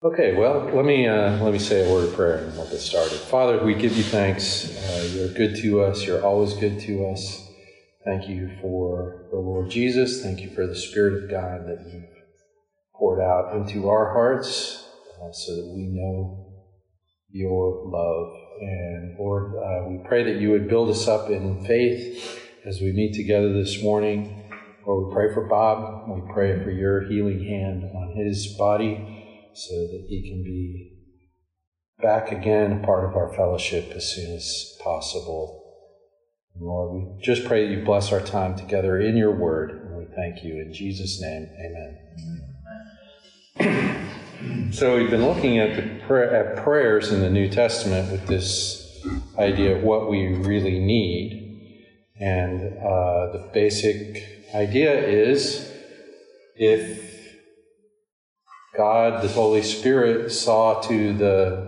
Okay, well, let me uh, let me say a word of prayer and we'll get started. Father, we give you thanks. Uh, you're good to us. You're always good to us. Thank you for the Lord Jesus. Thank you for the Spirit of God that you've poured out into our hearts, uh, so that we know your love. And Lord, uh, we pray that you would build us up in faith as we meet together this morning. Lord, we pray for Bob. We pray for your healing hand on his body so that he can be back again, a part of our fellowship as soon as possible. And Lord, we just pray that you bless our time together in your word, and we thank you. In Jesus' name, amen. so we've been looking at the prayer, at prayers in the New Testament with this idea of what we really need. And uh, the basic idea is if God, the Holy Spirit, saw to the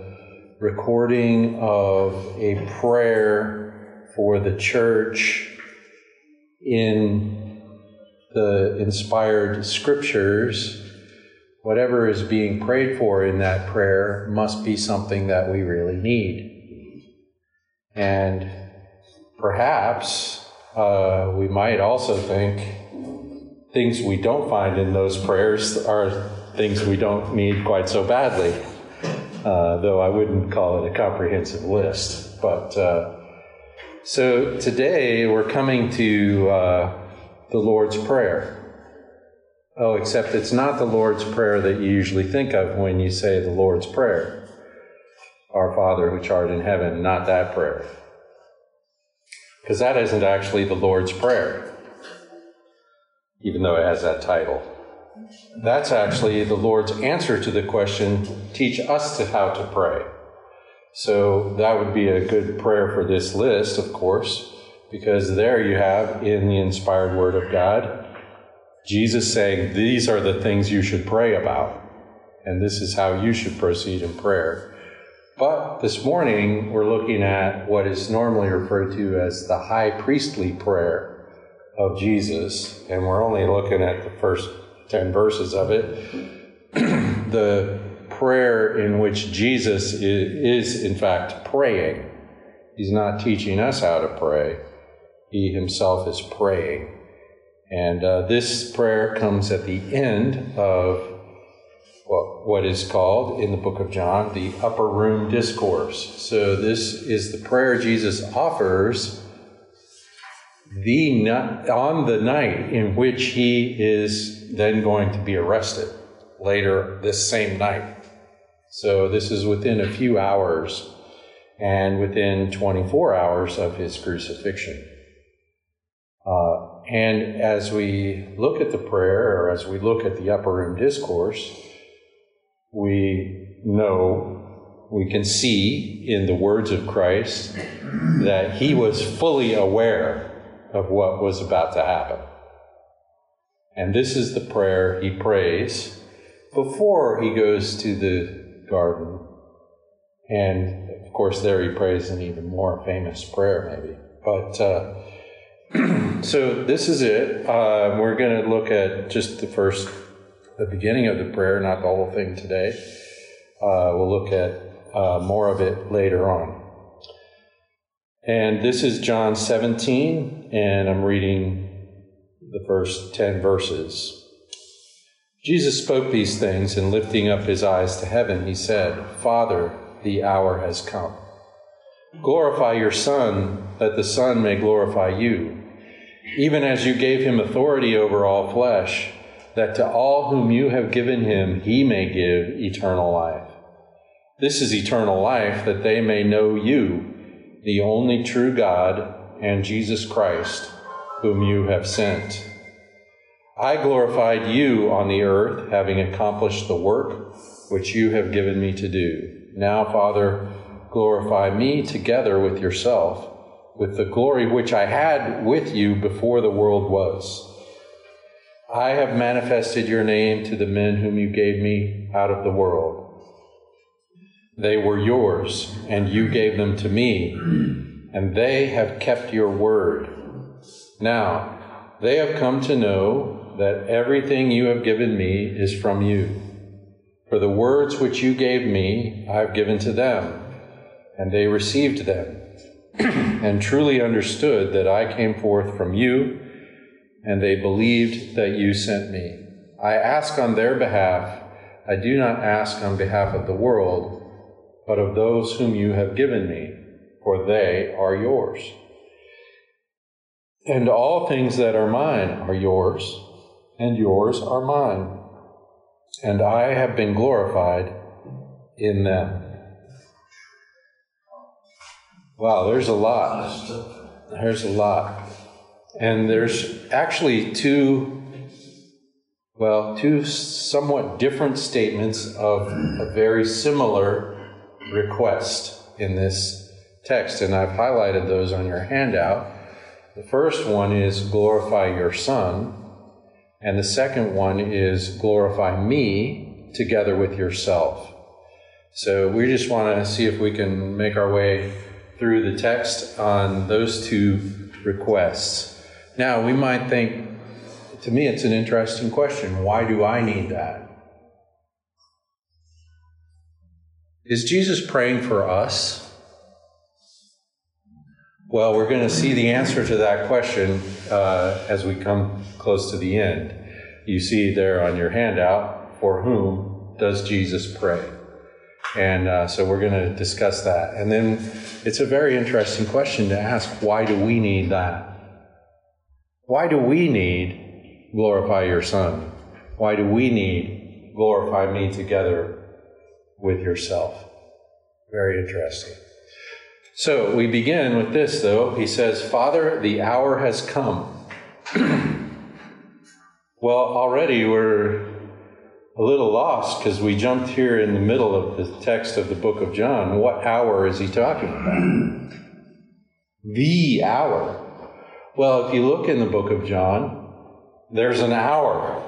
recording of a prayer for the church in the inspired scriptures. Whatever is being prayed for in that prayer must be something that we really need. And perhaps uh, we might also think things we don't find in those prayers are things we don't need quite so badly, uh, though I wouldn't call it a comprehensive list. But uh, so today we're coming to uh, the Lord's Prayer. Oh, except it's not the Lord's Prayer that you usually think of when you say the Lord's Prayer. Our Father which art in heaven, not that prayer. Because that isn't actually the Lord's Prayer, even though it has that title. That's actually the Lord's answer to the question teach us to how to pray. So that would be a good prayer for this list, of course, because there you have in the inspired Word of God Jesus saying, These are the things you should pray about, and this is how you should proceed in prayer. But this morning, we're looking at what is normally referred to as the high priestly prayer of Jesus, and we're only looking at the first 10 verses of it, the prayer in which Jesus is, is, in fact, praying. He's not teaching us how to pray, he himself is praying. And uh, this prayer comes at the end of what is called in the book of John the upper room discourse. So, this is the prayer Jesus offers the on the night in which he is then going to be arrested later this same night. So this is within a few hours and within 24 hours of his crucifixion. Uh, and as we look at the prayer, or as we look at the upper room discourse, we know, we can see in the words of Christ that he was fully aware of what was about to happen. And this is the prayer he prays before he goes to the garden. And of course, there he prays an even more famous prayer, maybe. But uh, so this is it. Uh, we're going to look at just the first, the beginning of the prayer, not the whole thing today. Uh, we'll look at uh, more of it later on. And this is John 17, and I'm reading the first 10 verses. Jesus spoke these things, and lifting up his eyes to heaven, he said, Father, the hour has come. Glorify your Son, that the Son may glorify you, even as you gave him authority over all flesh, that to all whom you have given him he may give eternal life. This is eternal life, that they may know you the only true God, and Jesus Christ, whom you have sent. I glorified you on the earth, having accomplished the work which you have given me to do. Now, Father, glorify me together with yourself, with the glory which I had with you before the world was. I have manifested your name to the men whom you gave me out of the world. They were yours, and you gave them to me, and they have kept your word. Now, they have come to know that everything you have given me is from you. For the words which you gave me, I have given to them, and they received them, and truly understood that I came forth from you, and they believed that you sent me. I ask on their behalf, I do not ask on behalf of the world, but of those whom you have given me, for they are yours. And all things that are mine are yours, and yours are mine and I have been glorified in them. Wow, there's a lot. There's a lot. And there's actually two, well, two somewhat different statements of a very similar request in this text. And I've highlighted those on your handout. The first one is glorify your Son. And the second one is glorify me together with yourself. So we just want to see if we can make our way through the text on those two requests. Now, we might think, to me, it's an interesting question. Why do I need that? Is Jesus praying for us? Well, we're going to see the answer to that question uh, as we come close to the end. You see there on your handout, for whom does Jesus pray? And uh, so we're going to discuss that. And then it's a very interesting question to ask why do we need that? Why do we need glorify your Son? Why do we need glorify me together with yourself? Very interesting. So we begin with this, though. He says, Father, the hour has come. well, already we're a little lost because we jumped here in the middle of the text of the book of John. What hour is he talking about? The hour. Well, if you look in the book of John, there's an hour.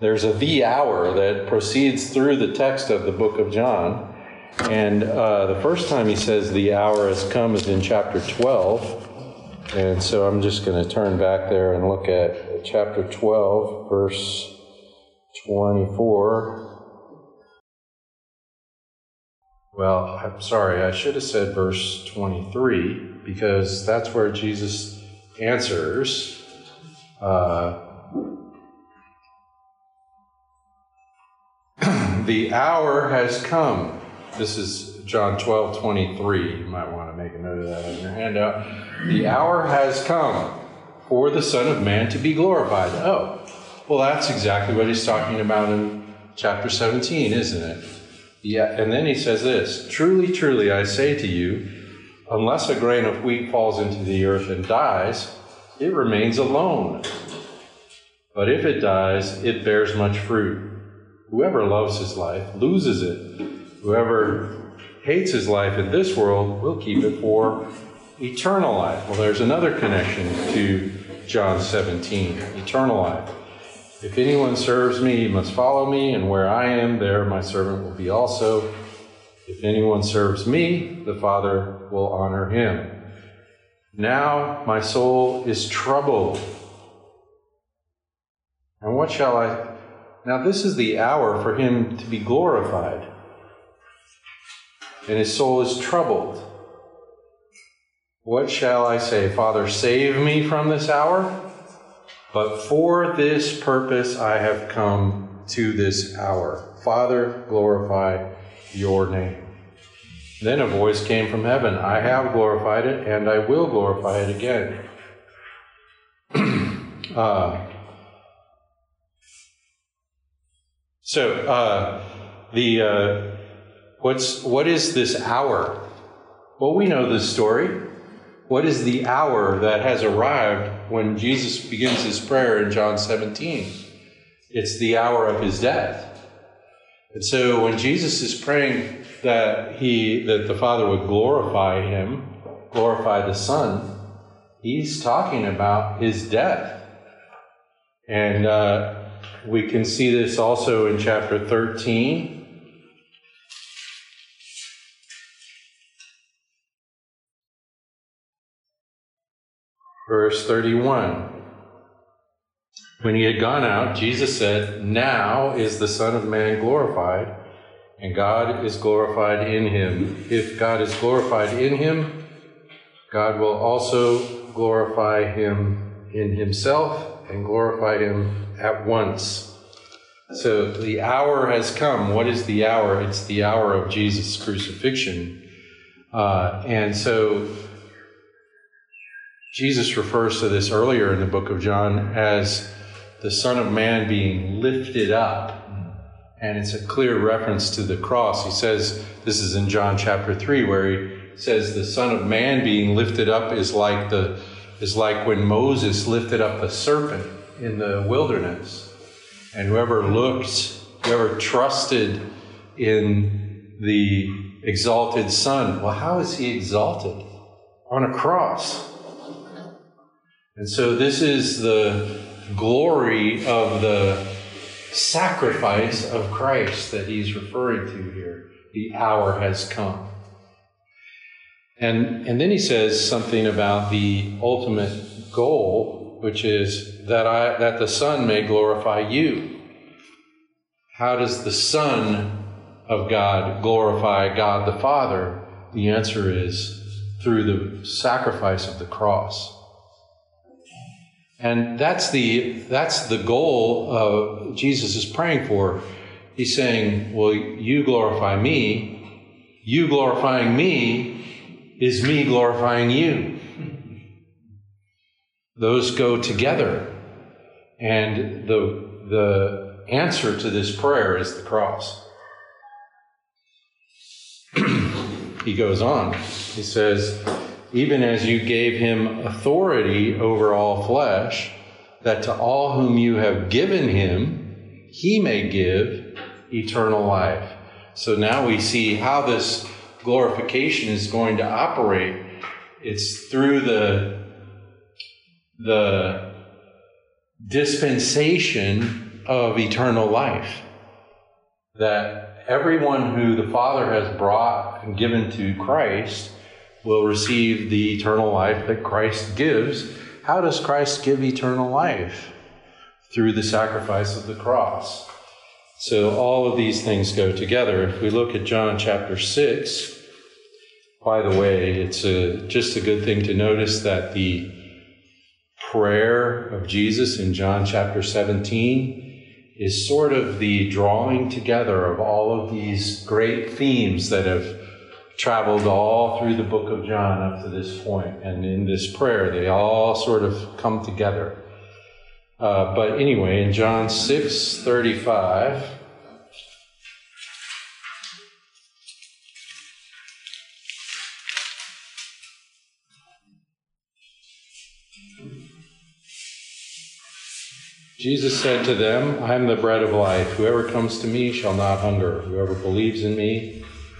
There's a the hour that proceeds through the text of the book of John. And uh, the first time he says the hour has come is in chapter 12. And so I'm just going to turn back there and look at chapter 12, verse 24. Well, I'm sorry, I should have said verse 23 because that's where Jesus answers. Uh, the hour has come. This is John 12, 23. You might want to make a note of that on your handout. The hour has come for the Son of Man to be glorified. Oh, well, that's exactly what he's talking about in chapter 17, isn't it? Yeah, and then he says this Truly, truly, I say to you, unless a grain of wheat falls into the earth and dies, it remains alone. But if it dies, it bears much fruit. Whoever loves his life loses it Whoever hates his life in this world will keep it for eternal life. Well, there's another connection to John 17 eternal life. If anyone serves me, he must follow me, and where I am, there my servant will be also. If anyone serves me, the Father will honor him. Now my soul is troubled. And what shall I? Now, this is the hour for him to be glorified and his soul is troubled. What shall I say? Father, save me from this hour? But for this purpose I have come to this hour. Father, glorify your name. Then a voice came from heaven I have glorified it, and I will glorify it again. uh, so, uh, the. Uh, What's, what is this hour? Well, we know this story. What is the hour that has arrived when Jesus begins his prayer in John 17? It's the hour of his death. And so when Jesus is praying that he that the Father would glorify him, glorify the Son, he's talking about his death. And uh, we can see this also in chapter 13 verse 31. When he had gone out, Jesus said, Now is the Son of Man glorified, and God is glorified in him. If God is glorified in him, God will also glorify him in himself and glorify him at once. So the hour has come. What is the hour? It's the hour of Jesus' crucifixion. Uh, and so Jesus refers to this earlier in the book of John as the Son of Man being lifted up. And it's a clear reference to the cross. He says, this is in John chapter 3, where he says the Son of Man being lifted up is like the is like when Moses lifted up the serpent in the wilderness. And whoever looked, whoever trusted in the exalted Son, well, how is he exalted? On a cross. And so this is the glory of the sacrifice of Christ that he's referring to here. The hour has come. And, and then he says something about the ultimate goal, which is that, I, that the Son may glorify you. How does the Son of God glorify God the Father? The answer is through the sacrifice of the cross. And that's the, that's the goal of Jesus is praying for. He's saying, Well, you glorify me. You glorifying me is me glorifying you. Those go together. And the, the answer to this prayer is the cross. he goes on. He says, even as you gave him authority over all flesh, that to all whom you have given him, he may give eternal life. So now we see how this glorification is going to operate. It's through the, the dispensation of eternal life. That everyone who the Father has brought and given to Christ will receive the eternal life that Christ gives. How does Christ give eternal life? Through the sacrifice of the cross. So all of these things go together. If we look at John chapter 6, by the way, it's a, just a good thing to notice that the prayer of Jesus in John chapter 17 is sort of the drawing together of all of these great themes that have traveled all through the book of John up to this. And in this prayer, they all sort of come together. Uh, but anyway, in John 6 35, Jesus said to them, I am the bread of life. Whoever comes to me shall not hunger. Whoever believes in me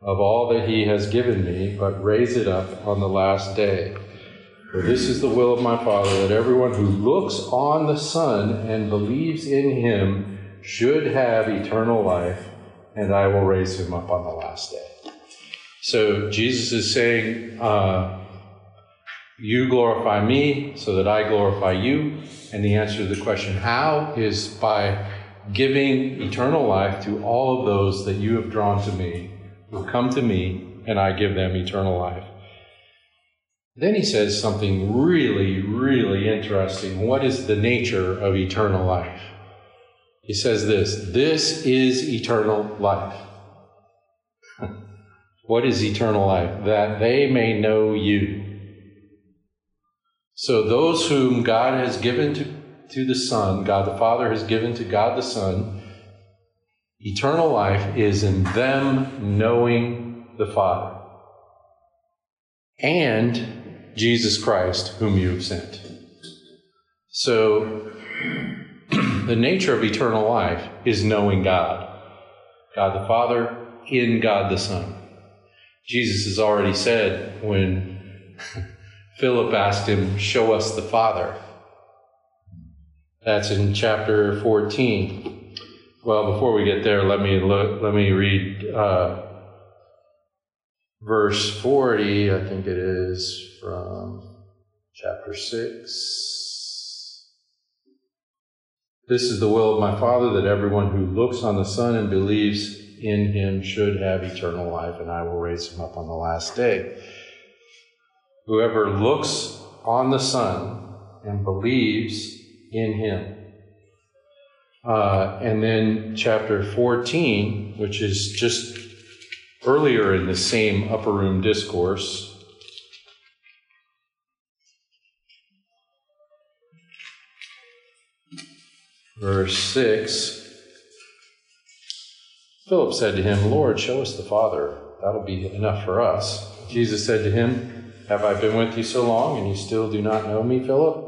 of all that he has given me, but raise it up on the last day. For this is the will of my Father, that everyone who looks on the Son and believes in him should have eternal life, and I will raise him up on the last day. So Jesus is saying, uh, You glorify me so that I glorify you. And the answer to the question, how, is by giving eternal life to all of those that you have drawn to me will come to me, and I give them eternal life. Then he says something really, really interesting. What is the nature of eternal life? He says this this is eternal life. what is eternal life? That they may know you. So, those whom God has given to, to the Son, God the Father has given to God the Son, Eternal life is in them knowing the Father and Jesus Christ, whom you have sent. So, the nature of eternal life is knowing God. God the Father in God the Son. Jesus has already said when Philip asked him, Show us the Father. That's in chapter 14. Well, before we get there, let me look, let me read uh, verse 40, I think it is, from chapter 6. This is the will of my Father that everyone who looks on the Son and believes in him should have eternal life, and I will raise him up on the last day. Whoever looks on the Son and believes in him. Uh, and then chapter 14, which is just earlier in the same upper room discourse. Verse 6 Philip said to him, Lord, show us the Father. That'll be enough for us. Jesus said to him, Have I been with you so long, and you still do not know me, Philip?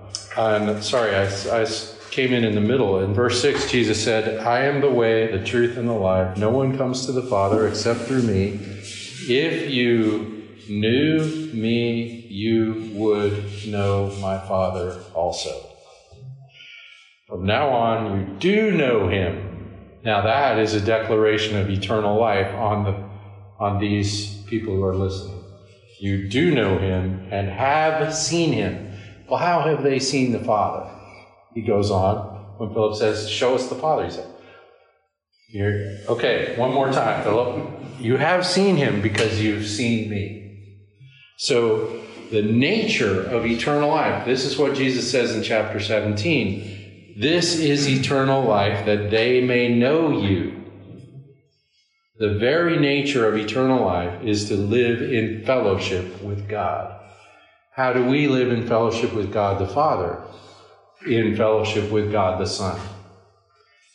and sorry, I, I came in in the middle. In verse 6, Jesus said, I am the way, the truth, and the life. No one comes to the Father except through me. If you knew me, you would know my Father also. From now on, you do know him now that is a declaration of eternal life on the on these people who are listening. You do know him and have seen him. Well, how have they seen the Father? He goes on when Philip says, Show us the Father. He said, You're, Okay, one more time, Philip. You have seen him because you've seen me. So, the nature of eternal life, this is what Jesus says in chapter 17 this is eternal life, that they may know you. The very nature of eternal life is to live in fellowship with God. How do we live in fellowship with God the Father? In fellowship with God the Son.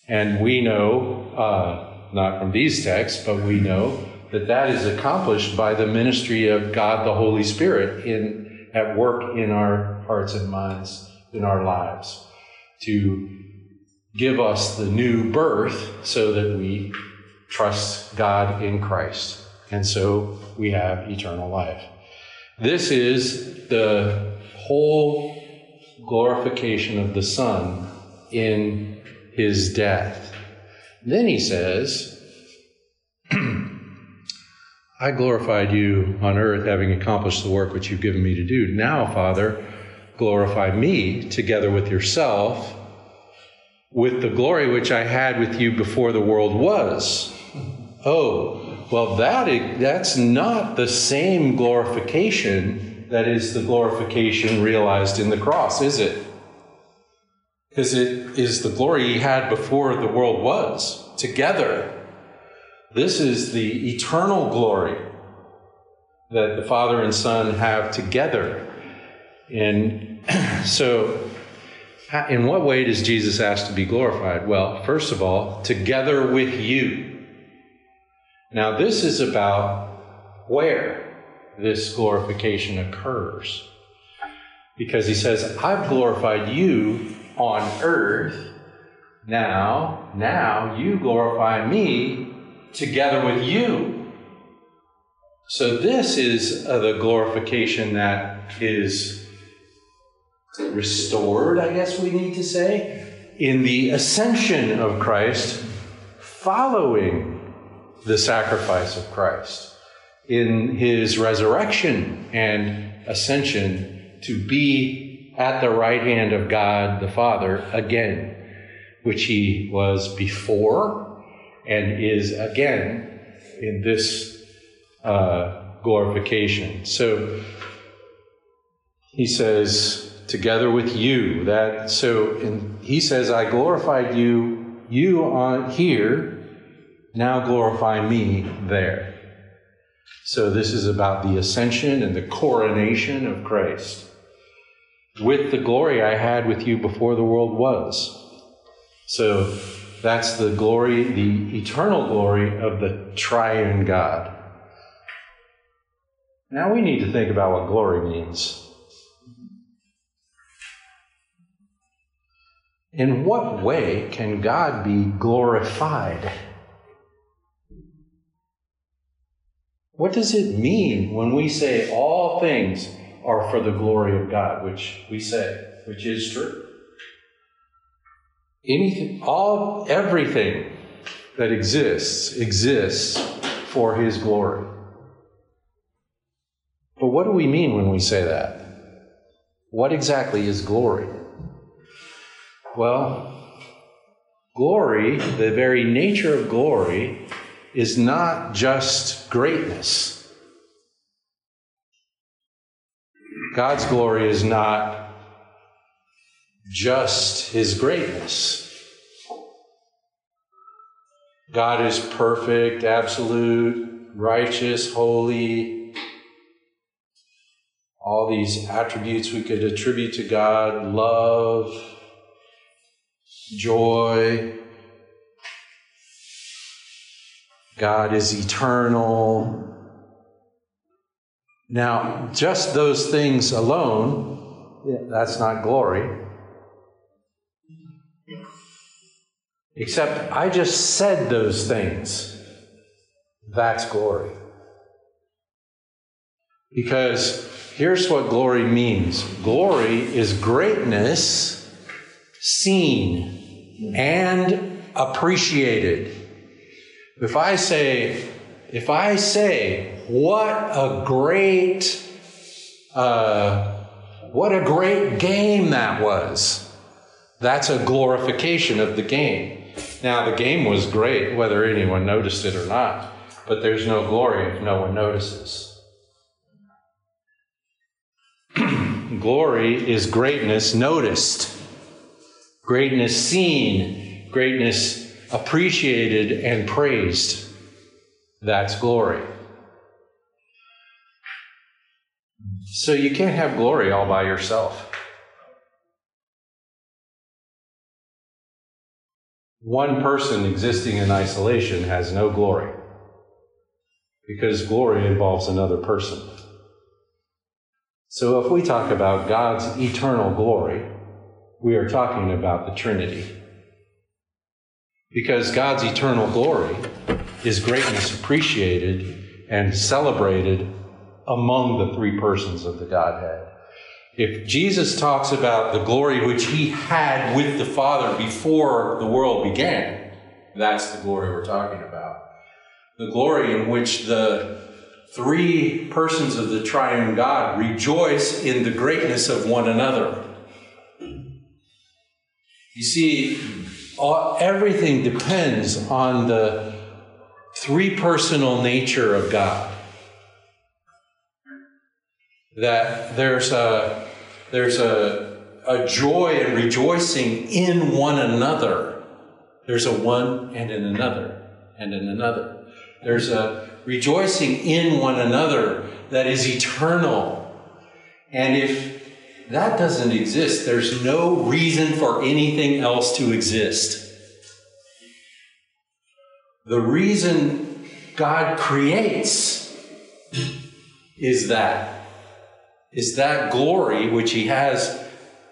And we know, uh, not from these texts, but we know that that is accomplished by the ministry of God the Holy Spirit in, at work in our hearts and minds, in our lives to give us the new birth so that we trust God in Christ. And so we have eternal life. This is the whole glorification of the Son in his death. Then he says, I glorified you on earth, having accomplished the work which you've given me to do. Now, Father, glorify me together with yourself with the glory which I had with you before the world was. Oh, well, that, that's not the same glorification that is the glorification realized in the cross, is it? Because it is the glory he had before the world was, together. This is the eternal glory that the Father and Son have together. And so, in what way does Jesus ask to be glorified? Well, first of all, together with you. Now, this is about where this glorification occurs. Because he says, I've glorified you on earth. Now, now you glorify me together with you. So, this is uh, the glorification that is restored, I guess we need to say, in the ascension of Christ, following the sacrifice of Christ, in his resurrection and ascension to be at the right hand of God the Father again, which he was before and is again in this uh, glorification. So he says, together with you. That so in, he says, I glorified you, you on here, now glorify me there. So this is about the ascension and the coronation of Christ. With the glory I had with you before the world was. So that's the glory, the eternal glory of the triune God. Now we need to think about what glory means. In what way can God be glorified? What does it mean when we say all things are for the glory of God, which we say, which is true? Anything, all, everything that exists exists for His glory. But what do we mean when we say that? What exactly is glory? Well, glory, the very nature of glory, is not just greatness. God's glory is not just his greatness. God is perfect, absolute, righteous, holy. All these attributes we could attribute to God love, joy. God is eternal. Now, just those things alone, that's not glory. Except I just said those things. That's glory. Because here's what glory means glory is greatness seen and appreciated. If I say, if I say, what a great, uh, what a great game that was, that's a glorification of the game. Now, the game was great, whether anyone noticed it or not, but there's no glory if no one notices. glory is greatness noticed, greatness seen, greatness appreciated and praised. That's glory. So you can't have glory all by yourself. One person existing in isolation has no glory because glory involves another person. So if we talk about God's eternal glory, we are talking about the Trinity. Because God's eternal glory is greatness appreciated and celebrated among the three persons of the Godhead. If Jesus talks about the glory which he had with the Father before the world began, that's the glory we're talking about. The glory in which the three persons of the triune God rejoice in the greatness of one another. You see, all, everything depends on the three personal nature of God. That there's a there's a, a joy and rejoicing in one another. There's a one and in another and in another. There's a rejoicing in one another that is eternal. And if that doesn't exist, there's no reason for anything else to exist. The reason God creates is that, is that glory which He has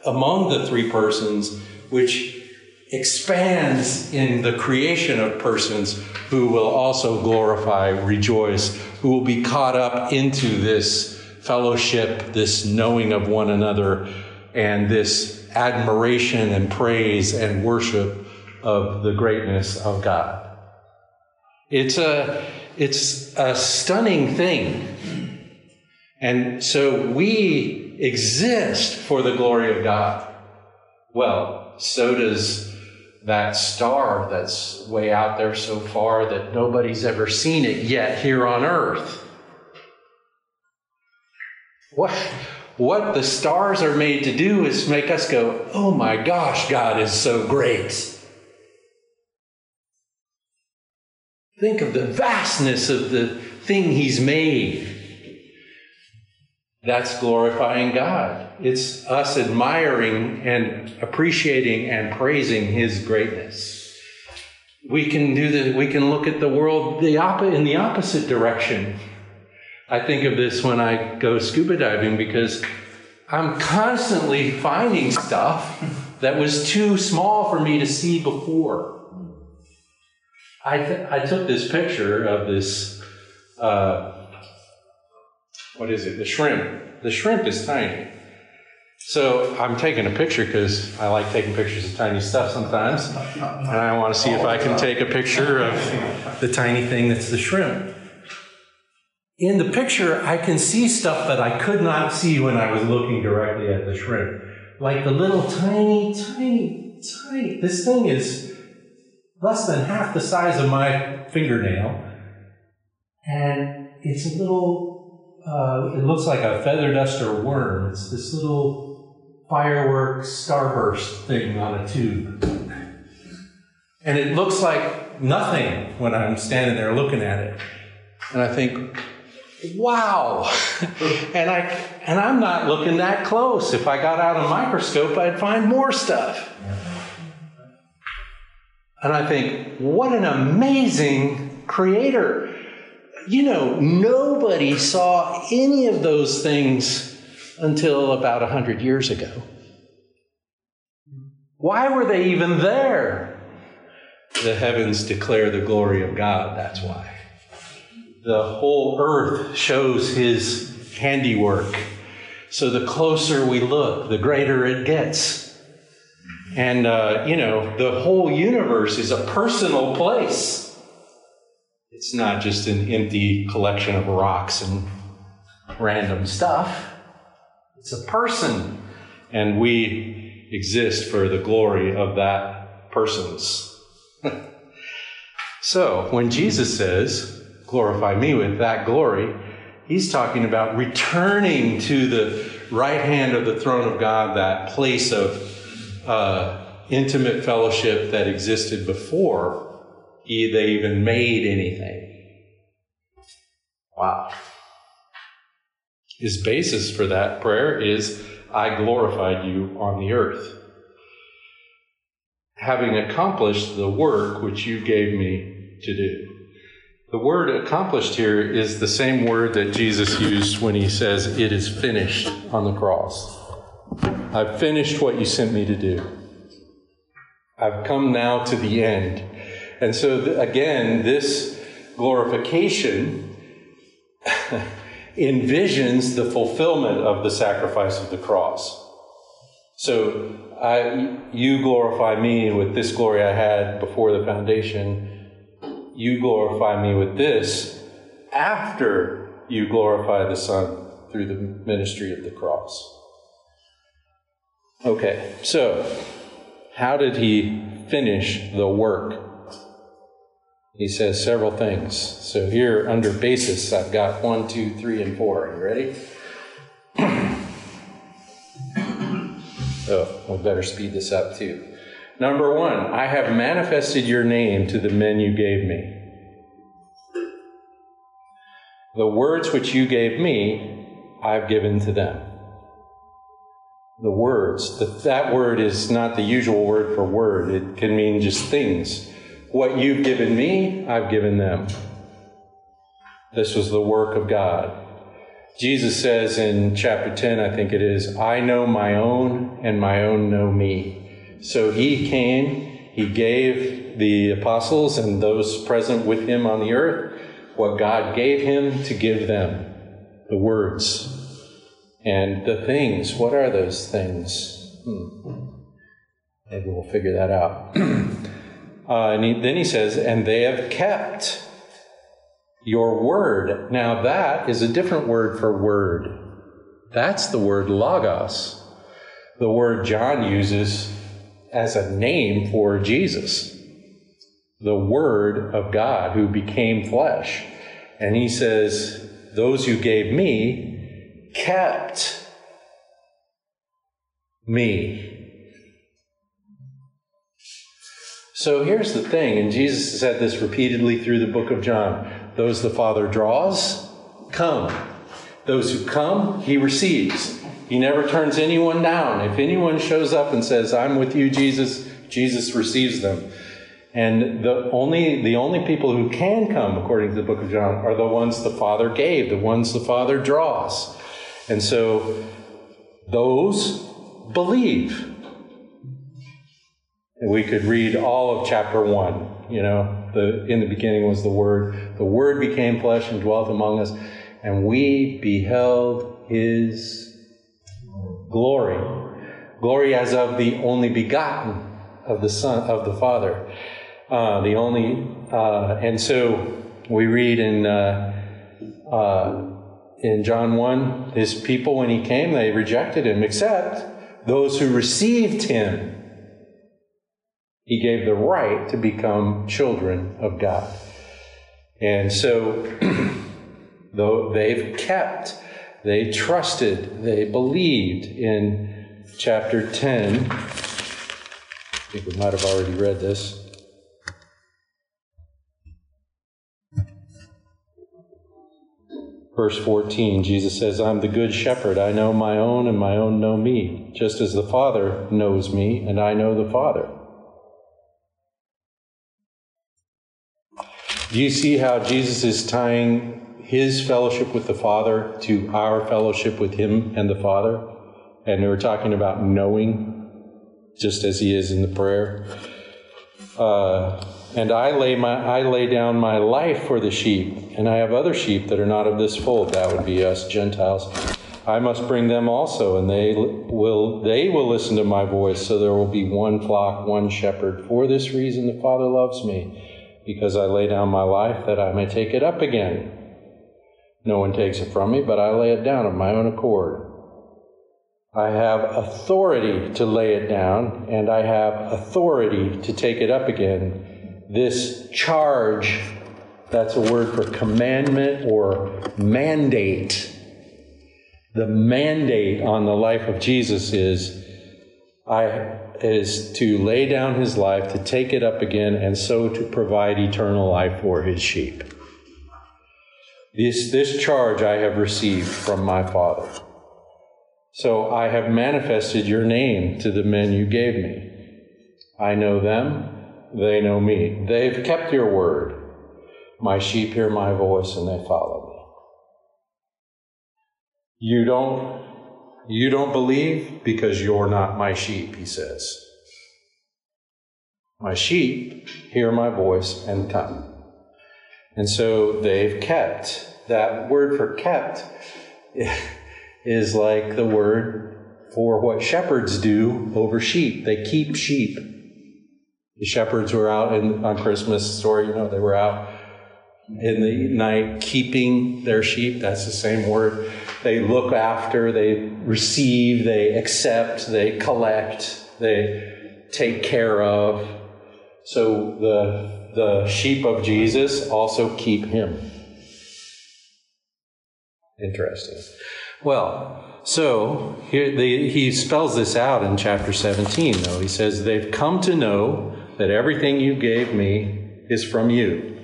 among the three persons, which expands in the creation of persons who will also glorify, rejoice, who will be caught up into this fellowship, this knowing of one another, and this admiration and praise and worship of the greatness of God. It's a, it's a stunning thing. And so we exist for the glory of God. Well, so does that star that's way out there so far that nobody's ever seen it yet here on earth. What, what the stars are made to do is make us go, oh my gosh, God is so great. Think of the vastness of the thing He's made. That's glorifying God. It's us admiring and appreciating and praising His greatness. We can do the, we can look at the world the in the opposite direction. I think of this when I go scuba diving because I'm constantly finding stuff that was too small for me to see before. I, th- I took this picture of this, uh, what is it, the shrimp. The shrimp is tiny. So I'm taking a picture because I like taking pictures of tiny stuff sometimes. And I want to see if I can take a picture of the tiny thing that's the shrimp. In the picture, I can see stuff that I could not see when I was looking directly at the shrimp. Like the little tiny, tiny, tiny, this thing is less than half the size of my fingernail. And it's a little, uh, it looks like a feather duster worm. It's this little fireworks starburst thing on a tube. And it looks like nothing when I'm standing there looking at it. And I think, wow. and I and I'm not looking that close. If I got out a microscope, I'd find more stuff. And I think, what an amazing creator. You know, nobody saw any of those things until about 100 years ago. Why were they even there? The heavens declare the glory of God, that's why. The whole earth shows his handiwork. So the closer we look, the greater it gets. And, uh, you know, the whole universe is a personal place. It's not just an empty collection of rocks and random stuff. It's a person. And we exist for the glory of that person's. so, when Jesus says, glorify me with that glory, he's talking about returning to the right hand of the throne of God, that place of uh, intimate fellowship that existed before they even made anything. Wow. His basis for that prayer is I glorified you on the earth. Having accomplished the work which you gave me to do. The word accomplished here is the same word that Jesus used when he says, It is finished on the cross. I've finished what you sent me to do. I've come now to the end. And so, th- again, this glorification envisions the fulfillment of the sacrifice of the cross. So, I, you glorify me with this glory I had before the foundation. You glorify me with this after you glorify the Son through the ministry of the cross. Okay, so how did he finish the work? He says several things. So here under basis, I've got one, two, three, and four. Are you ready? oh, we better speed this up too. Number one, I have manifested your name to the men you gave me. The words which you gave me, I've given to them the words. That, that word is not the usual word for word, it can mean just things. What you've given me, I've given them. This was the work of God. Jesus says in chapter 10, I think it is, I know my own, and my own know me. So he came, he gave the apostles and those present with him on the earth what God gave him to give them the words and the things, what are those things? Hmm. Maybe we'll figure that out. uh, and he, then he says, and they have kept your word. Now, that is a different word for word. That's the word logos, the word John uses as a name for Jesus, the Word of God who became flesh. And he says, Those you gave me kept me. So here's the thing, and Jesus said this repeatedly through the book of John those the Father draws, come. Those who come, he receives. He never turns anyone down. If anyone shows up and says, I'm with you, Jesus, Jesus receives them. And the only, the only people who can come, according to the book of John, are the ones the Father gave, the ones the Father draws. And so those believe. And we could read all of chapter one. You know, the, in the beginning was the Word. The Word became flesh and dwelt among us, and we beheld His glory. Glory as of the only begotten of the Son of the Father. Uh, the only, uh, and so we read in uh, uh in John one, his people when he came they rejected him, except those who received him. He gave the right to become children of God, and so though they've kept, they trusted, they believed in chapter ten. I think we might have already read this. Verse 14, Jesus says, I'm the good shepherd. I know my own, and my own know me, just as the Father knows me, and I know the Father. Do you see how Jesus is tying his fellowship with the Father to our fellowship with him and the Father? And we're talking about knowing, just as he is in the prayer. Uh, and I lay my I lay down my life for the sheep, and I have other sheep that are not of this fold. That would be us Gentiles. I must bring them also, and they will they will listen to my voice. So there will be one flock, one shepherd. For this reason, the Father loves me, because I lay down my life that I may take it up again. No one takes it from me, but I lay it down of my own accord. I have authority to lay it down, and I have authority to take it up again this charge that's a word for commandment or mandate. The mandate on the life of Jesus is I is to lay down his life, to take it up again, and so to provide eternal life for his sheep. This, this charge I have received from my Father. So I have manifested your name to the men you gave me. I know them, they know me. They've kept your word. My sheep hear my voice and they follow me. You don't you don't believe because you're not my sheep, he says. My sheep hear my voice and come. And so they've kept. That word for kept is like the word for what shepherds do over sheep. They keep sheep. The shepherds were out in, on Christmas story, you know, they were out in the night keeping their sheep. That's the same word. They look after, they receive, they accept, they collect, they take care of. So the, the sheep of Jesus also keep him. Interesting. Well, so here he spells this out in chapter 17, though. He says, They've come to know that everything you gave me is from you.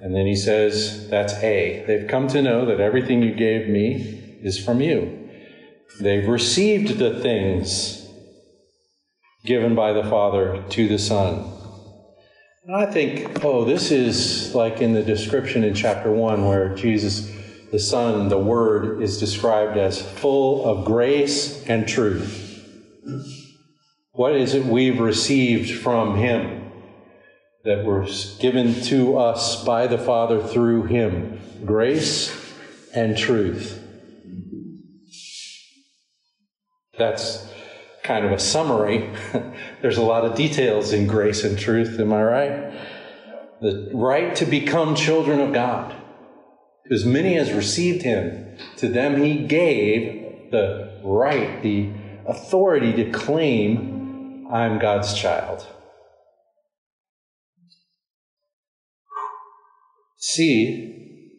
And then he says, that's A. They've come to know that everything you gave me is from you. They've received the things given by the Father to the Son. And I think, oh, this is like in the description in chapter 1 where Jesus, the Son, the Word, is described as full of grace and truth. What is it we've received from Him that was given to us by the Father through Him? Grace and truth. That's kind of a summary. There's a lot of details in grace and truth, am I right? The right to become children of God. As many as received Him, to them He gave the right, the authority to claim I'm God's child. See,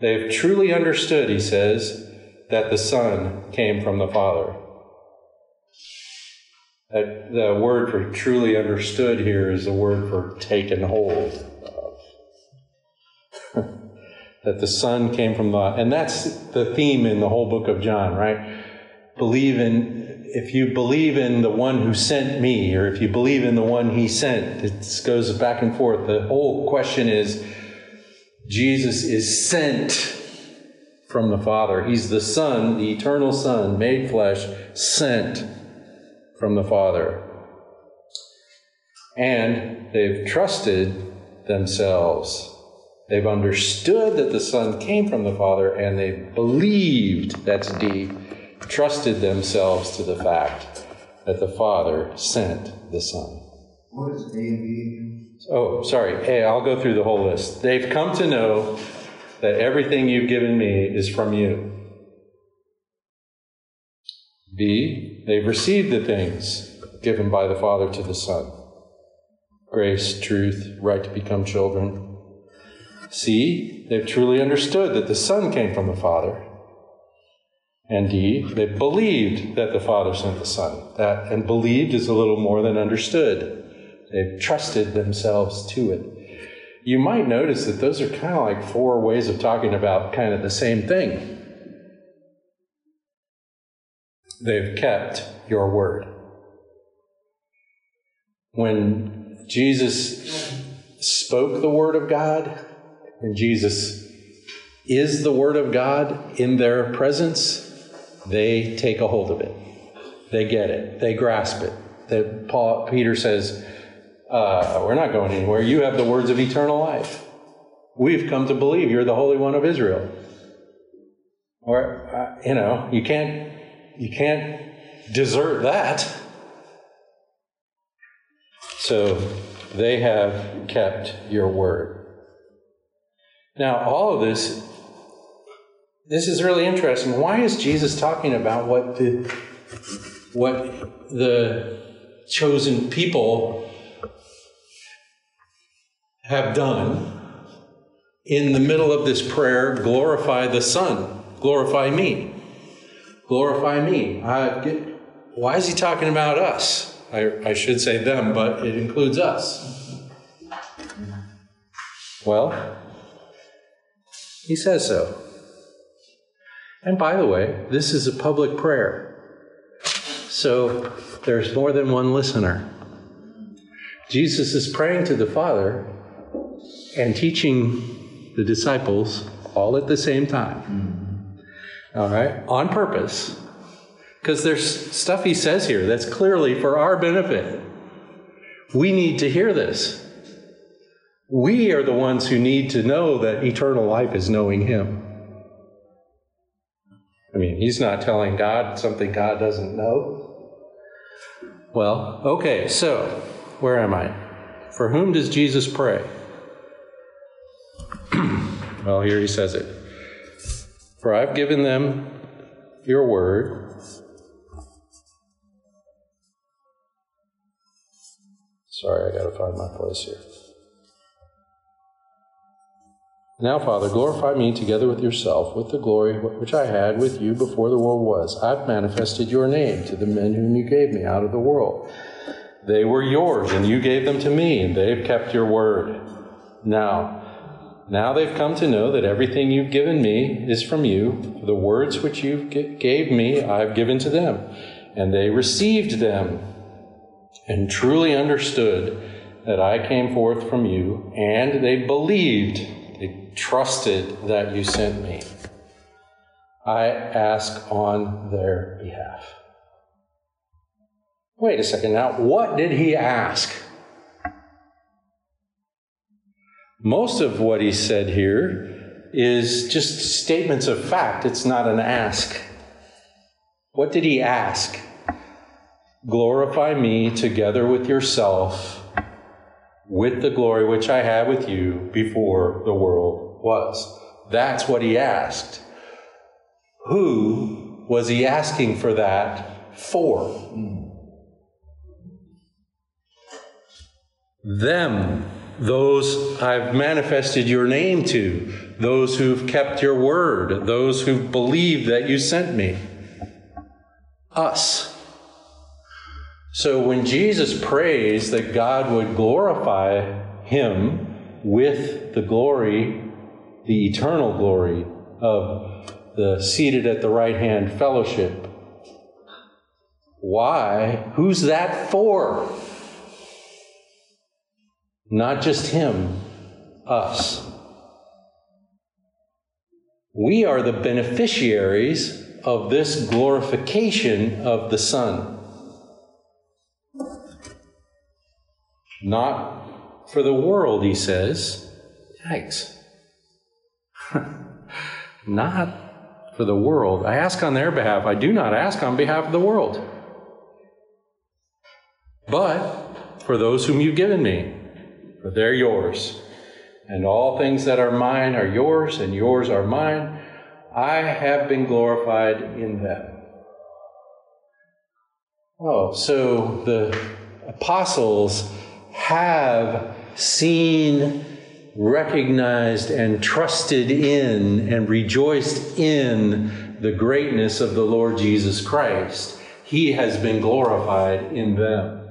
they've truly understood, he says, that the Son came from the Father. That the word for truly understood here is the word for taken hold of. that the Son came from the, and that's the theme in the whole book of John, right? Believe in, if you believe in the one who sent me, or if you believe in the one he sent, it goes back and forth. The whole question is Jesus is sent from the Father. He's the Son, the eternal Son, made flesh, sent from the Father. And they've trusted themselves. They've understood that the Son came from the Father, and they believed, that's D, trusted themselves to the fact that the Father sent the Son. What is A and B? Oh, sorry. Hey, I'll go through the whole list. They've come to know that everything you've given me is from you. B, they've received the things given by the Father to the Son grace, truth, right to become children. See, they've truly understood that the Son came from the Father. And D, they believed that the Father sent the Son. That and believed is a little more than understood. They've trusted themselves to it. You might notice that those are kind of like four ways of talking about kind of the same thing. They've kept your word. When Jesus spoke the word of God, and Jesus is the word of God in their presence, they take a hold of it. They get it. They grasp it. That Paul Peter says, uh, "We're not going anywhere. You have the words of eternal life. We've come to believe you're the Holy One of Israel." Or uh, you know, you can't you can't desert that. So they have kept your word. Now, all of this this is really interesting. Why is Jesus talking about what the what the chosen people have done in the middle of this prayer? Glorify the Son, glorify me, glorify me. Get, why is he talking about us? I, I should say them, but it includes us. Well, he says so. And by the way, this is a public prayer. So there's more than one listener. Jesus is praying to the Father and teaching the disciples all at the same time. All right? On purpose. Because there's stuff he says here that's clearly for our benefit. We need to hear this. We are the ones who need to know that eternal life is knowing him. I mean, he's not telling God something God doesn't know. Well, okay, so where am I? For whom does Jesus pray? well, here he says it. For I've given them your word. Sorry, I got to find my place here. Now, Father, glorify me together with yourself, with the glory which I had with you before the world was. I've manifested your name to the men whom you gave me out of the world. They were yours, and you gave them to me, and they've kept your word. Now, now they've come to know that everything you've given me is from you. The words which you gave me, I've given to them, and they received them, and truly understood that I came forth from you, and they believed they trusted that you sent me. I ask on their behalf. Wait a second now, what did he ask? Most of what he said here is just statements of fact, it's not an ask. What did he ask? Glorify me together with yourself with the glory which I had with you before the world was. That's what he asked. Who was he asking for that for? Them, those I've manifested your name to, those who've kept your word, those who've believed that you sent me. Us. So when Jesus prays that God would glorify him with the glory, the eternal glory of the seated at the right hand fellowship, why? Who's that for? Not just him, us. We are the beneficiaries of this glorification of the Son. Not for the world, he says. Yikes. not for the world. I ask on their behalf. I do not ask on behalf of the world. But for those whom you've given me, for they're yours. And all things that are mine are yours, and yours are mine. I have been glorified in them. Oh, so the apostles have seen, recognized, and trusted in and rejoiced in the greatness of the Lord Jesus Christ. He has been glorified in them.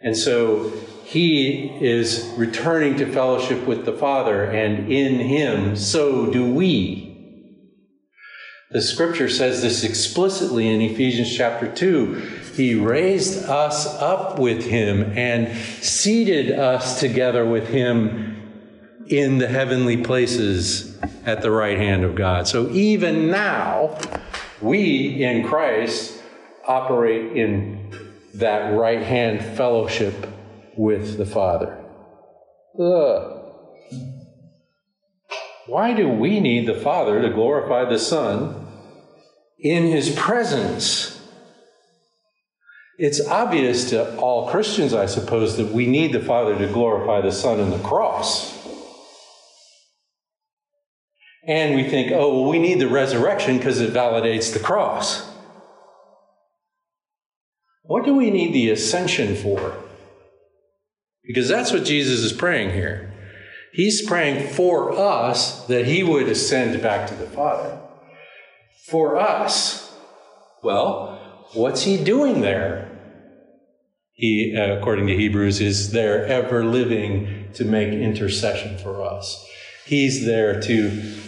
And so he is returning to fellowship with the Father, and in him, so do we. The scripture says this explicitly in Ephesians chapter 2 he raised us up with him and seated us together with him in the heavenly places at the right hand of God. So even now, we in Christ operate in that right hand fellowship with the Father. Ugh. Why do we need the Father to glorify the Son in His presence? It's obvious to all Christians, I suppose, that we need the Father to glorify the Son in the cross. And we think, oh, well, we need the resurrection because it validates the cross. What do we need the ascension for? Because that's what Jesus is praying here. He's praying for us that he would ascend back to the Father. For us. Well, what's he doing there? He, uh, according to Hebrews, is there ever living to make intercession for us. He's there to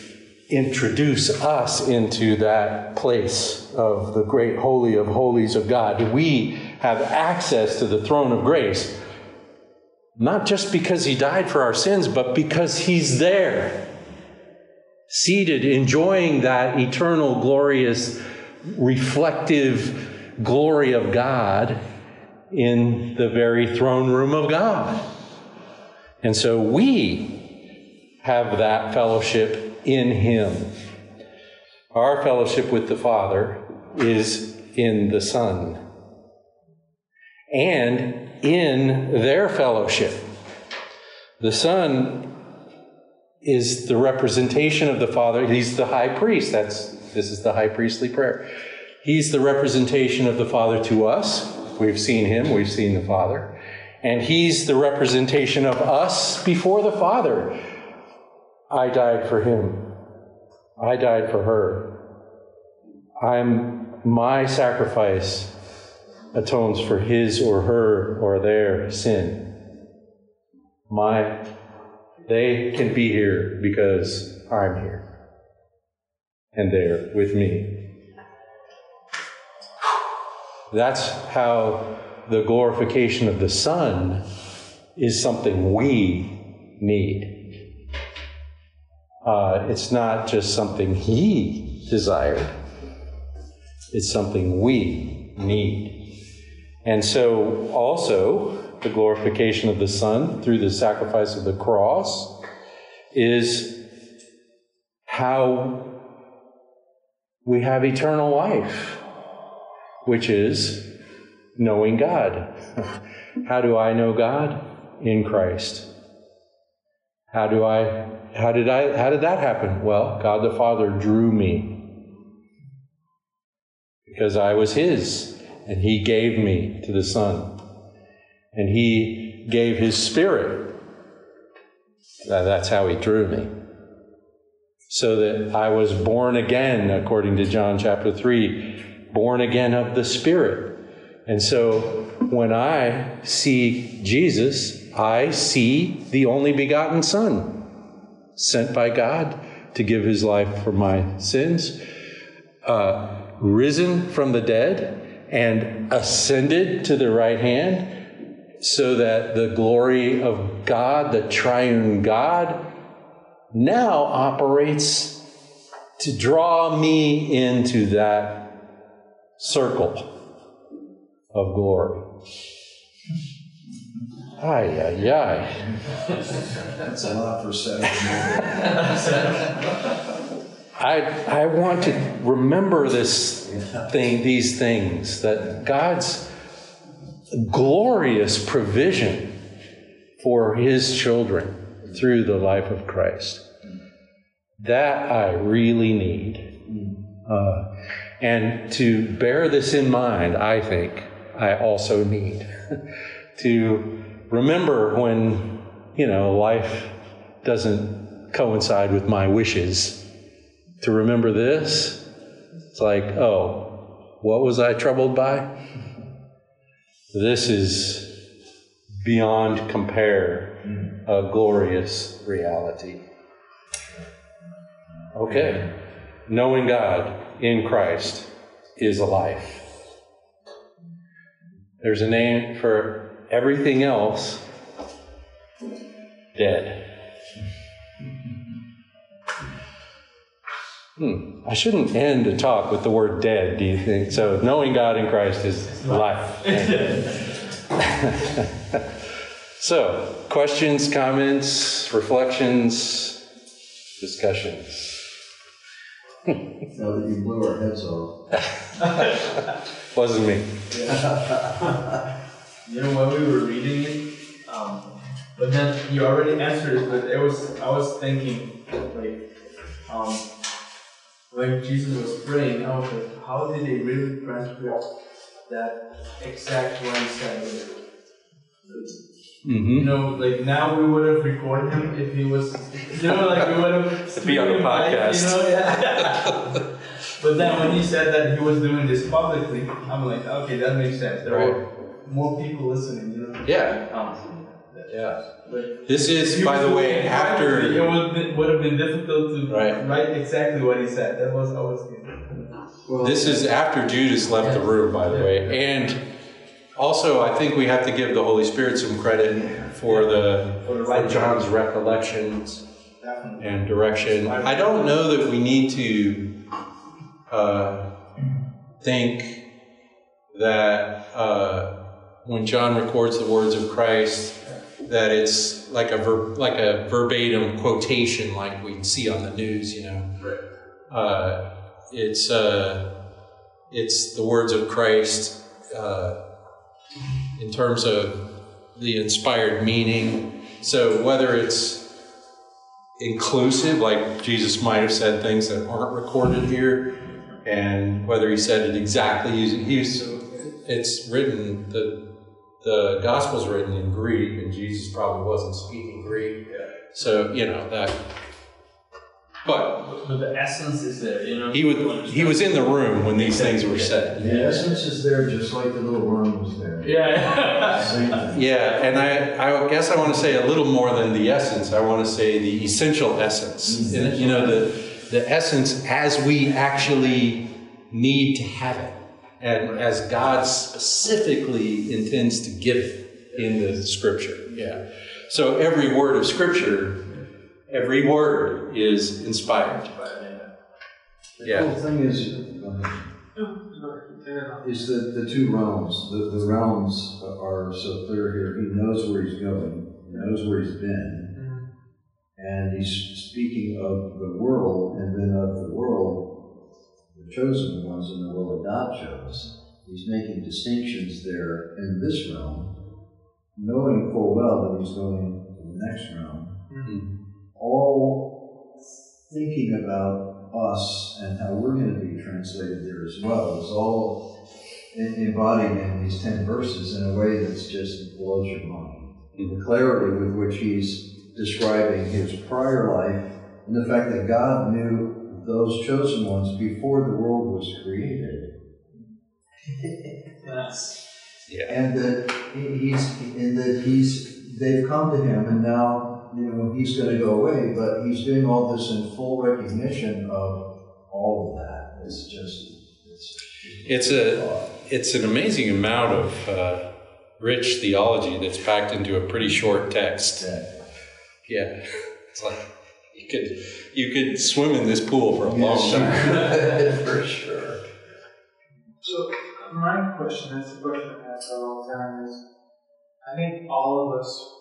introduce us into that place of the great holy of holies of God. We have access to the throne of grace, not just because he died for our sins, but because he's there, seated, enjoying that eternal, glorious, reflective glory of God in the very throne room of God. And so we have that fellowship in Him. Our fellowship with the Father is in the Son and in their fellowship. The Son is the representation of the Father. He's the high priest. That's this is the high priestly prayer. He's the representation of the Father to us. We've seen him, we've seen the Father. And he's the representation of us before the Father. I died for him. I died for her. I'm my sacrifice atones for his or her or their sin. My they can be here because I'm here. And they're with me. That's how the glorification of the Son is something we need. Uh, it's not just something He desired, it's something we need. And so, also, the glorification of the Son through the sacrifice of the cross is how we have eternal life which is knowing God. How do I know God? In Christ. How do I how did I how did that happen? Well, God the Father drew me. Because I was his and he gave me to the Son. And he gave his spirit. That's how he drew me. So that I was born again according to John chapter 3 born again of the Spirit. And so when I see Jesus, I see the only begotten Son, sent by God to give his life for my sins, uh, risen from the dead, and ascended to the right hand, so that the glory of God, the triune God, now operates to draw me into that circle of glory. Ay, ay, ay. That's a lot for Saturday I, I want to remember this thing, these things, that God's glorious provision for his children through the life of Christ. That I really need. Uh, and to bear this in mind, I think I also need to remember when, you know, life doesn't coincide with my wishes, to remember this. It's like, oh, what was I troubled by? This is beyond compare a glorious reality. Okay. Knowing God in Christ is a life. There's a name for everything else dead. Hmm. I shouldn't end a talk with the word dead, do you think? So, knowing God in Christ is life. so, questions, comments, reflections, discussions? Now that you blew our heads off. Wasn't me. You know, when we were reading it, um, but then you already answered it, but it was, I was thinking, like, um, when Jesus was praying, I was like, how did they really transcript that exact what he said? You Mm-hmm. know, like now we would have recorded him if he was, you know, like we would have Be on the streamed him live, podcast. You know, yeah. but then when he said that he was doing this publicly, I'm like, okay, that makes sense. There were more people listening, you know. Yeah. Um, Yeah. but This is, by the way, after. it would would have been difficult to Right. write exactly what he said. That was I was. Well, This is after Judas left the room, by the way. And also, I think we have to give the Holy Spirit some credit for the For the for right John's recollections Definitely. and direction. I don't know that we need to uh, think that uh, when John records the words of Christ, that it's like a ver- like a verbatim quotation, like we'd see on the news, you know. Right. Uh, it's uh, it's the words of Christ uh, in terms of the inspired meaning. So whether it's inclusive, like Jesus might have said things that aren't recorded here, and whether he said it exactly using he's it's written the the gospel's written in Greek, and Jesus probably wasn't speaking Greek. So you know that. But But the essence is there, you know. he would he was in the room when these things were said. the essence is there just like the little worm was there. Yeah. Same. Yeah, and I, I guess I want to say a little more than the essence. I want to say the essential essence. And, You know, the the essence as we actually need to have it, and as God specifically intends to give in the Scripture. Yeah. So every word of Scripture, every word is inspired. The Yeah. whole thing is, uh, is that the two realms, the, the realms are so clear here. He knows where he's going, he knows where he's been, and he's speaking of the world, and then of the world, the chosen ones in the world that God chose. He's making distinctions there in this realm, knowing full well that he's going to the next realm mm-hmm. all thinking about us and how we're going to be translated there as well is all embodied in these 10 verses in a way that's just blows your mind. Mm-hmm. The clarity with which he's describing his prior life and the fact that God knew those chosen ones before the world was created. Yes. Yeah. And that he's, and that he's, they've come to him and now, you know, he's gonna go away, but he's doing all this in full recognition of all of that. It's just, it's. It's a it's an amazing amount of uh, rich theology that's packed into a pretty short text. Exactly. Yeah, it's like you could you could swim in this pool for a long time. For sure. So my question is the question I ask all the time is I think all of us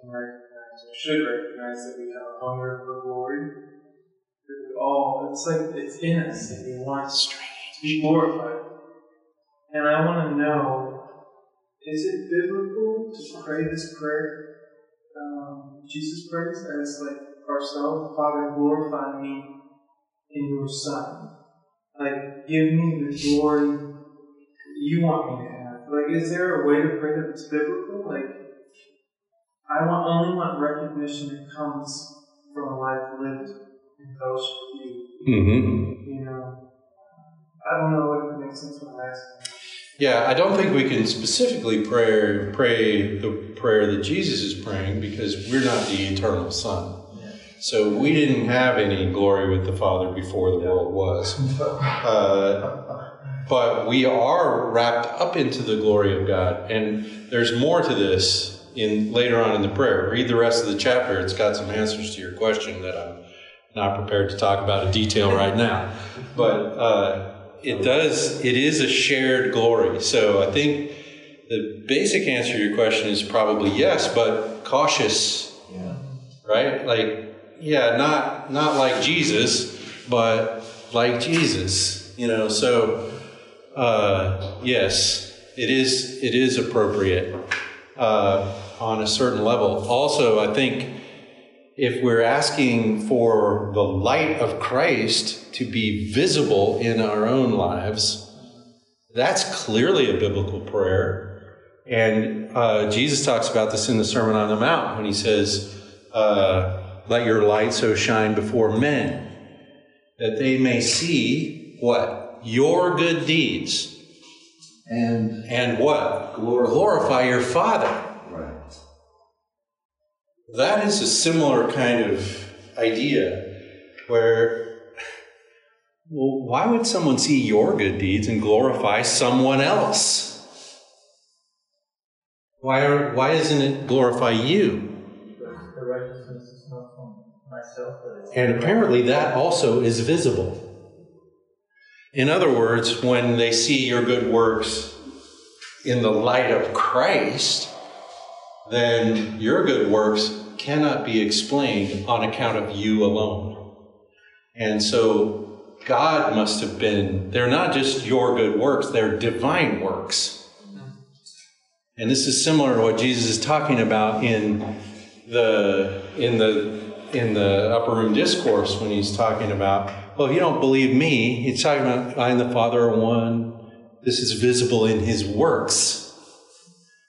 can recognize or should recognize that we have a hunger for glory. That we all it's like it's in us that we want to be glorified. And I want to know is it biblical to pray this prayer um, Jesus prays as like ourselves, Father, glorify me in your Son. Like, give me the glory you want me to have. Like, is there a way to pray that it's biblical? Like, I want only want recognition that comes from a life lived in fellowship with you. Mm-hmm. You know, I don't know if it makes sense what I'm asking. Yeah, I don't think we can specifically pray pray the prayer that Jesus is praying because we're not the eternal Son. So we didn't have any glory with the Father before the world was. Uh, but we are wrapped up into the glory of God, and there's more to this in later on in the prayer. Read the rest of the chapter; it's got some answers to your question that I'm not prepared to talk about in detail right now. But uh, it does; it is a shared glory. So I think the basic answer to your question is probably yes, but cautious Yeah. right? Like, yeah, not not like Jesus, but like Jesus. You know, so uh, yes, it is it is appropriate uh, on a certain level. Also, I think if we're asking for the light of Christ to be visible in our own lives, that's clearly a biblical prayer. And uh, Jesus talks about this in the Sermon on the Mount when he says, uh, Let your light so shine before men that they may see what? Your good deeds. And, And what? Glorify. Glorify your Father. right. That is a similar kind of idea where, well, why would someone see your good deeds and glorify someone else? Why, are, why isn't it glorify you? And apparently that also is visible. In other words, when they see your good works in the light of Christ, then your good works cannot be explained on account of you alone. And so God must have been, they're not just your good works, they're divine works. And this is similar to what Jesus is talking about in the in the in the upper room discourse when he's talking about, well, if you don't believe me, he's talking about I and the Father are one. This is visible in his works.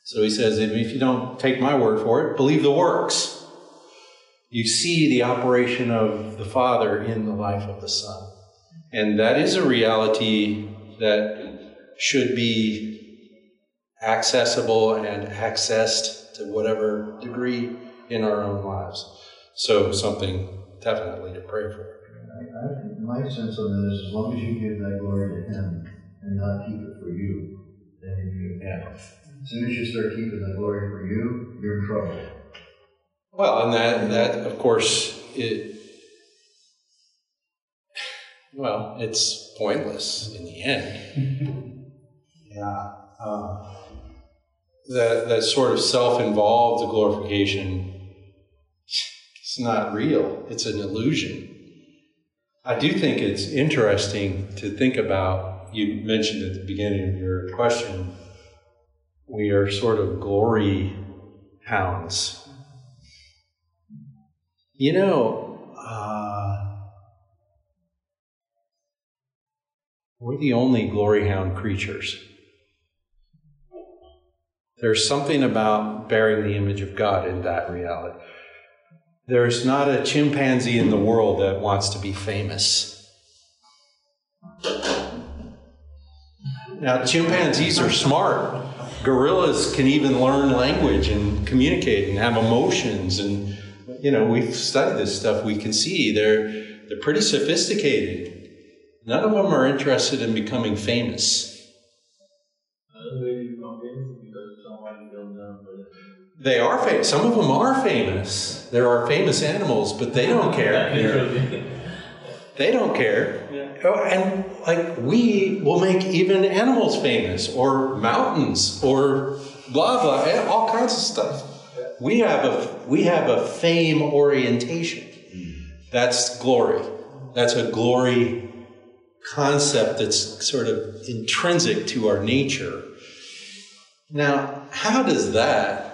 So he says, if you don't take my word for it, believe the works. You see the operation of the Father in the life of the Son. And that is a reality that should be accessible and accessed to whatever degree in our own lives. So, something definitely to pray for. I, I think my sense of it is as long as you give that glory to Him and not keep it for you, then you Yeah. As soon as you start keeping the glory for you, you're in trouble. Well, and that, that of course, it, well, it's pointless in the end. yeah. Um, that, that sort of self involved glorification, it's not real, it's an illusion. I do think it's interesting to think about. You mentioned at the beginning of your question, we are sort of glory hounds. You know, uh, we're the only glory hound creatures. There's something about bearing the image of God in that reality. There's not a chimpanzee in the world that wants to be famous. Now, chimpanzees are smart, gorillas can even learn language and communicate and have emotions and you know we've studied this stuff. We can see they're they're pretty sophisticated. None of them are interested in becoming famous they are famous some of them are famous. There are famous animals but they don't care. They don't care. Oh, and like we will make even animals famous or mountains or blah blah eh, all kinds of stuff. We have a we have a fame orientation. That's glory. That's a glory concept that's sort of intrinsic to our nature. Now how does that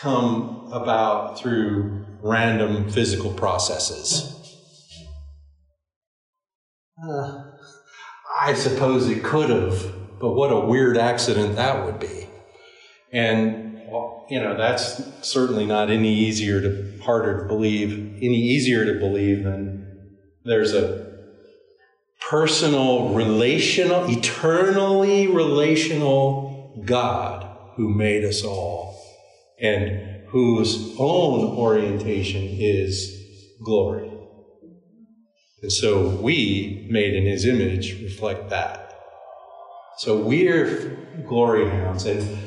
come about through random physical processes uh, I suppose it could have, but what a weird accident that would be. And, you know, that's certainly not any easier to, harder to believe, any easier to believe than there's a personal, relational, eternally relational God who made us all and whose own orientation is glory. And so we, made in his image, reflect that. So we're glory hounds. And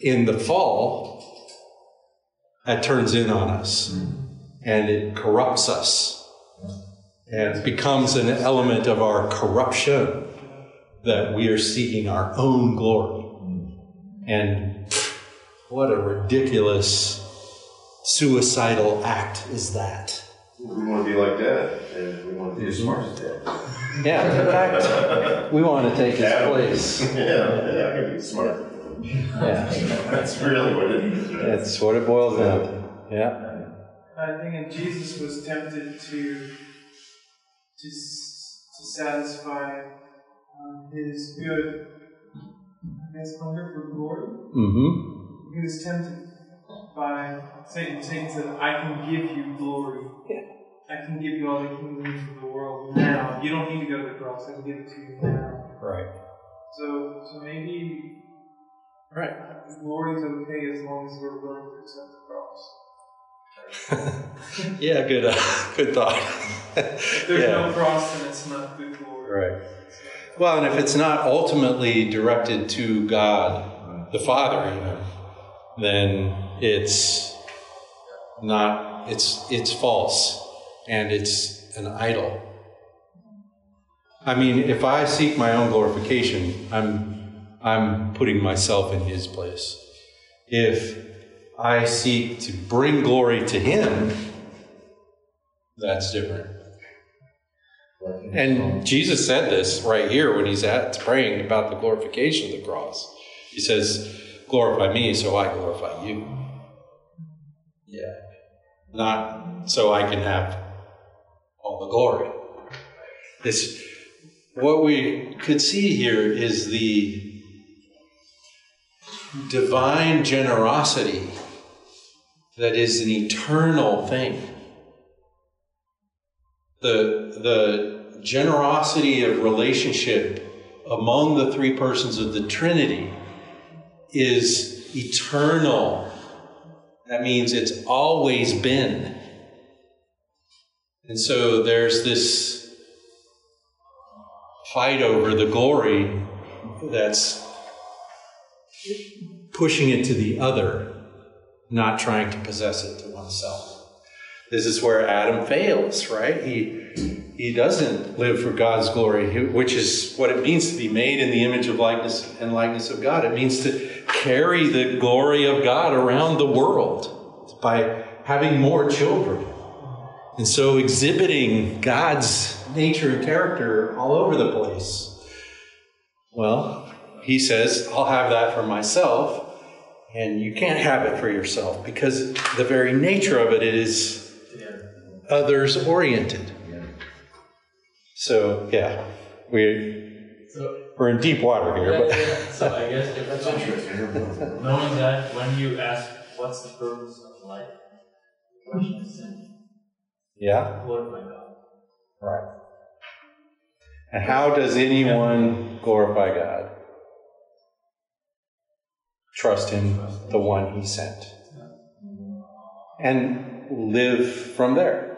in the fall, that turns in on us and it corrupts us and becomes an element of our corruption that we are seeking our own glory. And what a ridiculous suicidal act is that. We want to be like that, and we want to be as smart as that. Yeah, in fact, we want to take his Yeah. place. Yeah, yeah, I can be smart. Yeah, That's really what it is. right? that's what it boils down to. Yeah. I think that Jesus was tempted to to, to satisfy um, his good, I guess, hunger for glory. Mm-hmm. He was tempted by Satan. Satan said, "I can give you glory. I can give you all the kingdoms of the world now. You don't need to go to the cross. I can give it to you now." Right. So, so maybe Right. glory is okay as long as we're willing to accept the cross. Yeah, good, uh, good thought. If there's yeah. no cross, then it's not good glory. Right. Well, and if it's not ultimately directed to God, the Father, even, then it's not. It's it's false, and it's an idol. I mean, if I seek my own glorification, I'm I'm putting myself in His place. If I seek to bring glory to Him, that's different. And Jesus said this right here when he's at praying about the glorification of the cross. He says, Glorify me so I glorify you. Yeah. Not so I can have all the glory. This what we could see here is the divine generosity that is an eternal thing the the generosity of relationship among the three persons of the Trinity is eternal. That means it's always been. And so there's this fight over the glory that's pushing it to the other, not trying to possess it to oneself. This is where Adam fails, right? He he doesn't live for God's glory, which is what it means to be made in the image of likeness and likeness of God. It means to carry the glory of God around the world by having more children. And so exhibiting God's nature and character all over the place. Well, he says, I'll have that for myself, and you can't have it for yourself because the very nature of it is others oriented. So, yeah, we, we're in deep water here. yeah, But yeah, so I guess if That's interesting. knowing that when you ask what's the purpose of life, the question is simple. yeah, Glorify God. right. And how does anyone glorify God? trust in the one he sent. And live from there.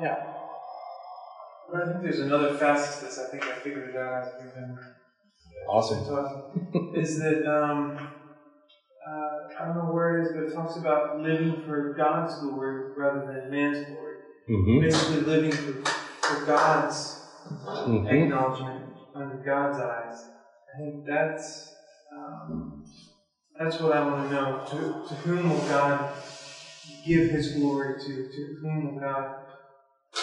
Yeah. But I think there's another facet to this. I think I figured it out as we've been Awesome. talking. is that um, uh, I don't know where it is, but it talks about living for God's glory rather than man's glory. hmm Basically, living for, for God's hmm acknowledgement under God's eyes. I think that's um, that's what I want to know. To, to whom will God give His glory to? To whom will God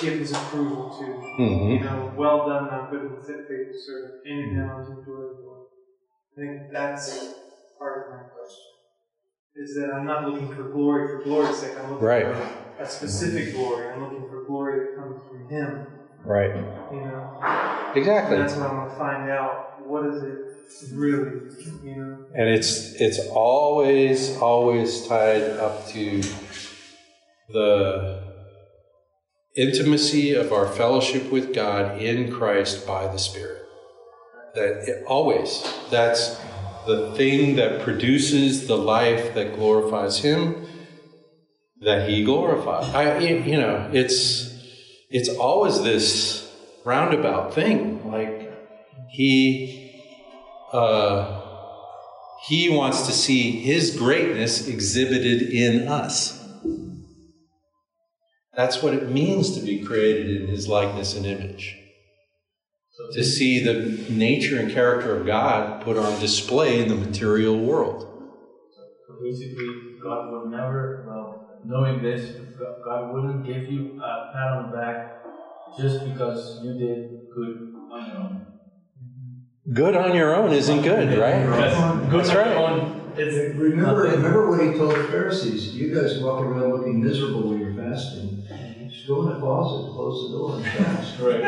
give His approval to? hmm You know, well done, thou good and faithful servant. Enter now into the joy of the Lord. I think that's part of my question. Is that I'm not looking for glory for glory's sake. I'm looking Right. for a specific glory. I'm looking for glory that comes from Him. Right. You know. Exactly. And that's what I want to find out. What is it really? You know. And it's it's always always tied up to the intimacy of our fellowship with God in Christ by the Spirit. That it, always that's the thing that produces the life that glorifies Him, that He glorifies. I you know it's it's always this roundabout thing like He. Uh, he wants to see his greatness exhibited in us. That's what it means to be created in his likeness and image. To see the nature and character of God put on display in the material world. So basically, God would never, well, knowing this, God- God wouldn't give you a pat on the back just because you did good on your own. Good on your own isn't good, right? Because good That's on right. own, it's Remember, remember what he told the Pharisees? You guys walk around looking miserable when you're fasting. Just go in the closet, close the door, and fast. Right.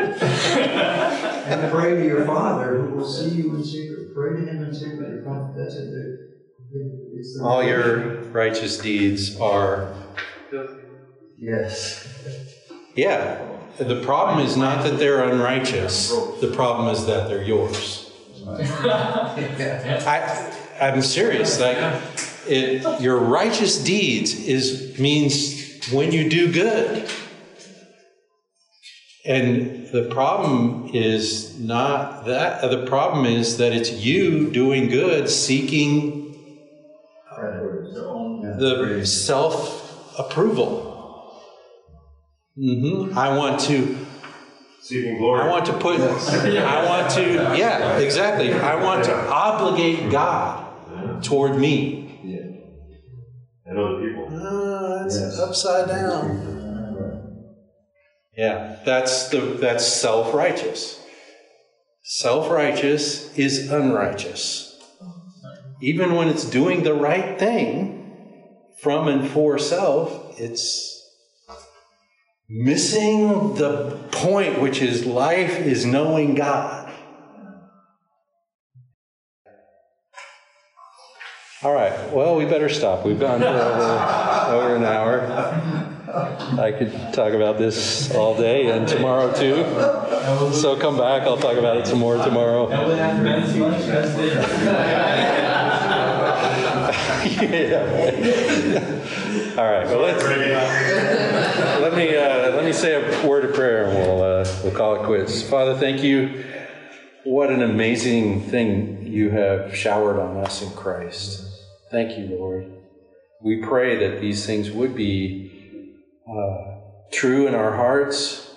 and pray to your Father who will see you in secret. Pray to Him in secret. Your Father- That's it. There- it's the- All your righteous deeds are. Yes. Yeah. The problem is not that they're unrighteous, the problem is that they're yours. I, I'm serious. Like, it, your righteous deeds is means when you do good. And the problem is not that. The problem is that it's you doing good, seeking the self approval. hmm I want to Seeking glory. I want to put, I want to, yeah, exactly. I want to obligate God toward me. Yeah. and other people. Ah, that's Yes. upside down. Yeah, that's the that's self-righteous. Self-righteous is unrighteous. Even when it's doing the right thing from and for self, it's missing the point, which is life is knowing God. All right, well, we better stop. We've gone for over, over an hour. I could talk about this all day and tomorrow too. So come back, I'll talk about it some more tomorrow. And we'll have fancy Wednesday. yeah. All right, well, let's, let me, uh, let me say a word of prayer and we'll, uh, we'll call it quits. Father, thank you. What an amazing thing you have showered on us in Christ. Thank you, Lord. We pray that these things would be uh, true in our hearts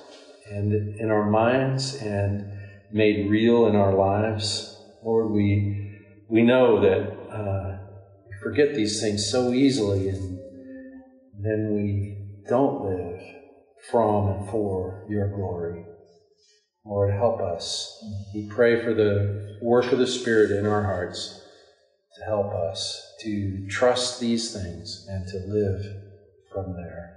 and in our minds and made real in our lives. Lord, we, we know that uh, we forget these things so easily and then we don't live from and for your glory. Lord, help us. We pray for the work of the Spirit in our hearts to help us to trust these things and to live from there.